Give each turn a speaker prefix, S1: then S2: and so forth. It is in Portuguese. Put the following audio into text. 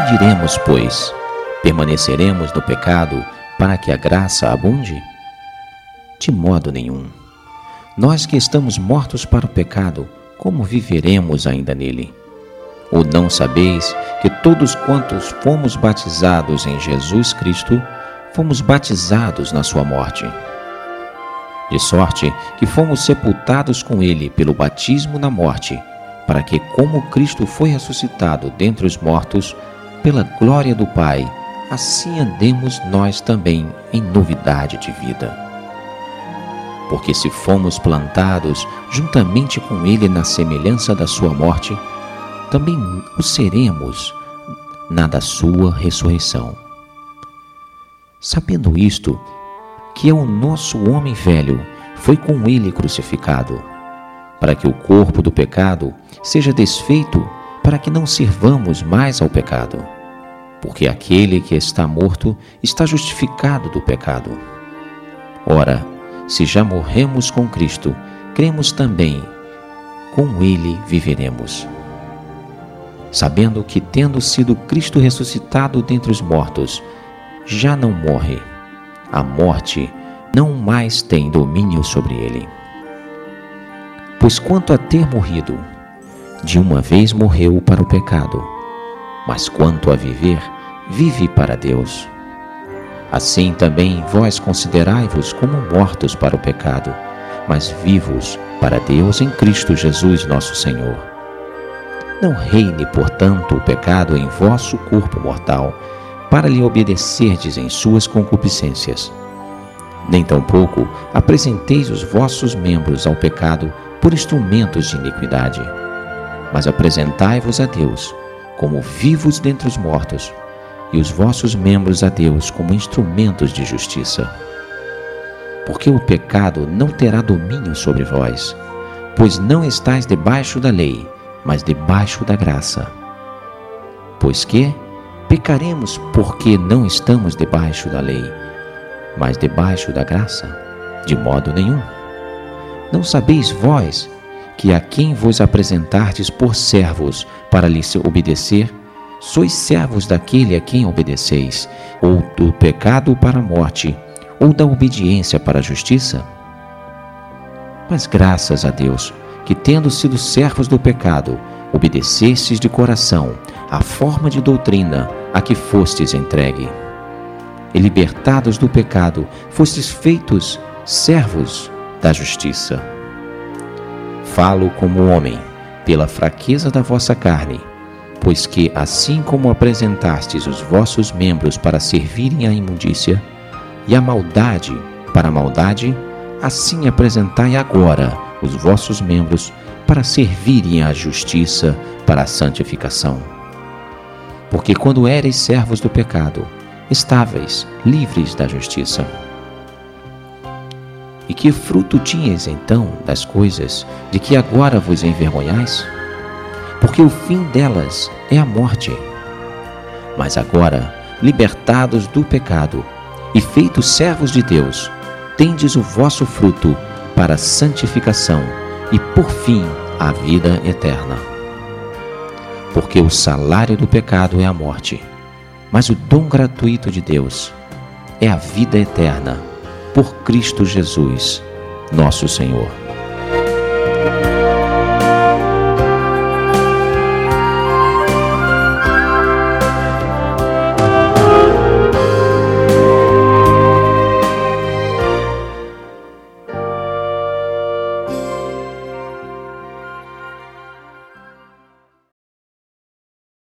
S1: diremos, pois? Permaneceremos no pecado para que a graça abunde? De modo nenhum. Nós que estamos mortos para o pecado, como viveremos ainda nele? Ou não sabeis que todos quantos fomos batizados em Jesus Cristo, fomos batizados na sua morte? De sorte que fomos sepultados com ele pelo batismo na morte, para que, como Cristo foi ressuscitado dentre os mortos, pela glória do Pai, assim andemos nós também em novidade de vida. Porque se fomos plantados juntamente com Ele na semelhança da Sua morte, também o seremos na da Sua ressurreição. Sabendo isto, que é o nosso homem velho foi com Ele crucificado, para que o corpo do pecado seja desfeito, para que não sirvamos mais ao pecado porque aquele que está morto está justificado do pecado. Ora, se já morremos com Cristo, cremos também, com Ele viveremos. Sabendo que, tendo sido Cristo ressuscitado dentre os mortos, já não morre, a morte não mais tem domínio sobre ele. Pois quanto a ter morrido, de uma vez morreu para o pecado mas quanto a viver, vive para Deus. Assim também vós considerai-vos como mortos para o pecado, mas vivos para Deus em Cristo Jesus nosso Senhor. Não reine, portanto, o pecado em vosso corpo mortal, para lhe obedecerdes em suas concupiscências. Nem tampouco apresenteis os vossos membros ao pecado por instrumentos de iniquidade, mas apresentai-vos a Deus como vivos dentre os mortos, e os vossos membros a Deus como instrumentos de justiça. Porque o pecado não terá domínio sobre vós, pois não estáis debaixo da lei, mas debaixo da graça. Pois que pecaremos porque não estamos debaixo da lei, mas debaixo da graça? De modo nenhum. Não sabeis vós que a quem vos apresentardes por servos para lhe obedecer, sois servos daquele a quem obedeceis, ou do pecado para a morte, ou da obediência para a justiça? Mas graças a Deus, que tendo sido servos do pecado, obedecestes de coração à forma de doutrina a que fostes entregue. E libertados do pecado, fostes feitos servos da justiça. Falo como homem, pela fraqueza da vossa carne, pois que, assim como apresentastes os vossos membros para servirem à imundícia, e a maldade para a maldade, assim apresentai agora os vossos membros para servirem à justiça, para a santificação. Porque quando éreis servos do pecado, estáveis livres da justiça. E que fruto tinhas então das coisas de que agora vos envergonhais? Porque o fim delas é a morte. Mas agora, libertados do pecado e feitos servos de Deus, tendes o vosso fruto para a santificação e, por fim, a vida eterna. Porque o salário do pecado é a morte, mas o dom gratuito de Deus é a vida eterna por Cristo Jesus, nosso Senhor.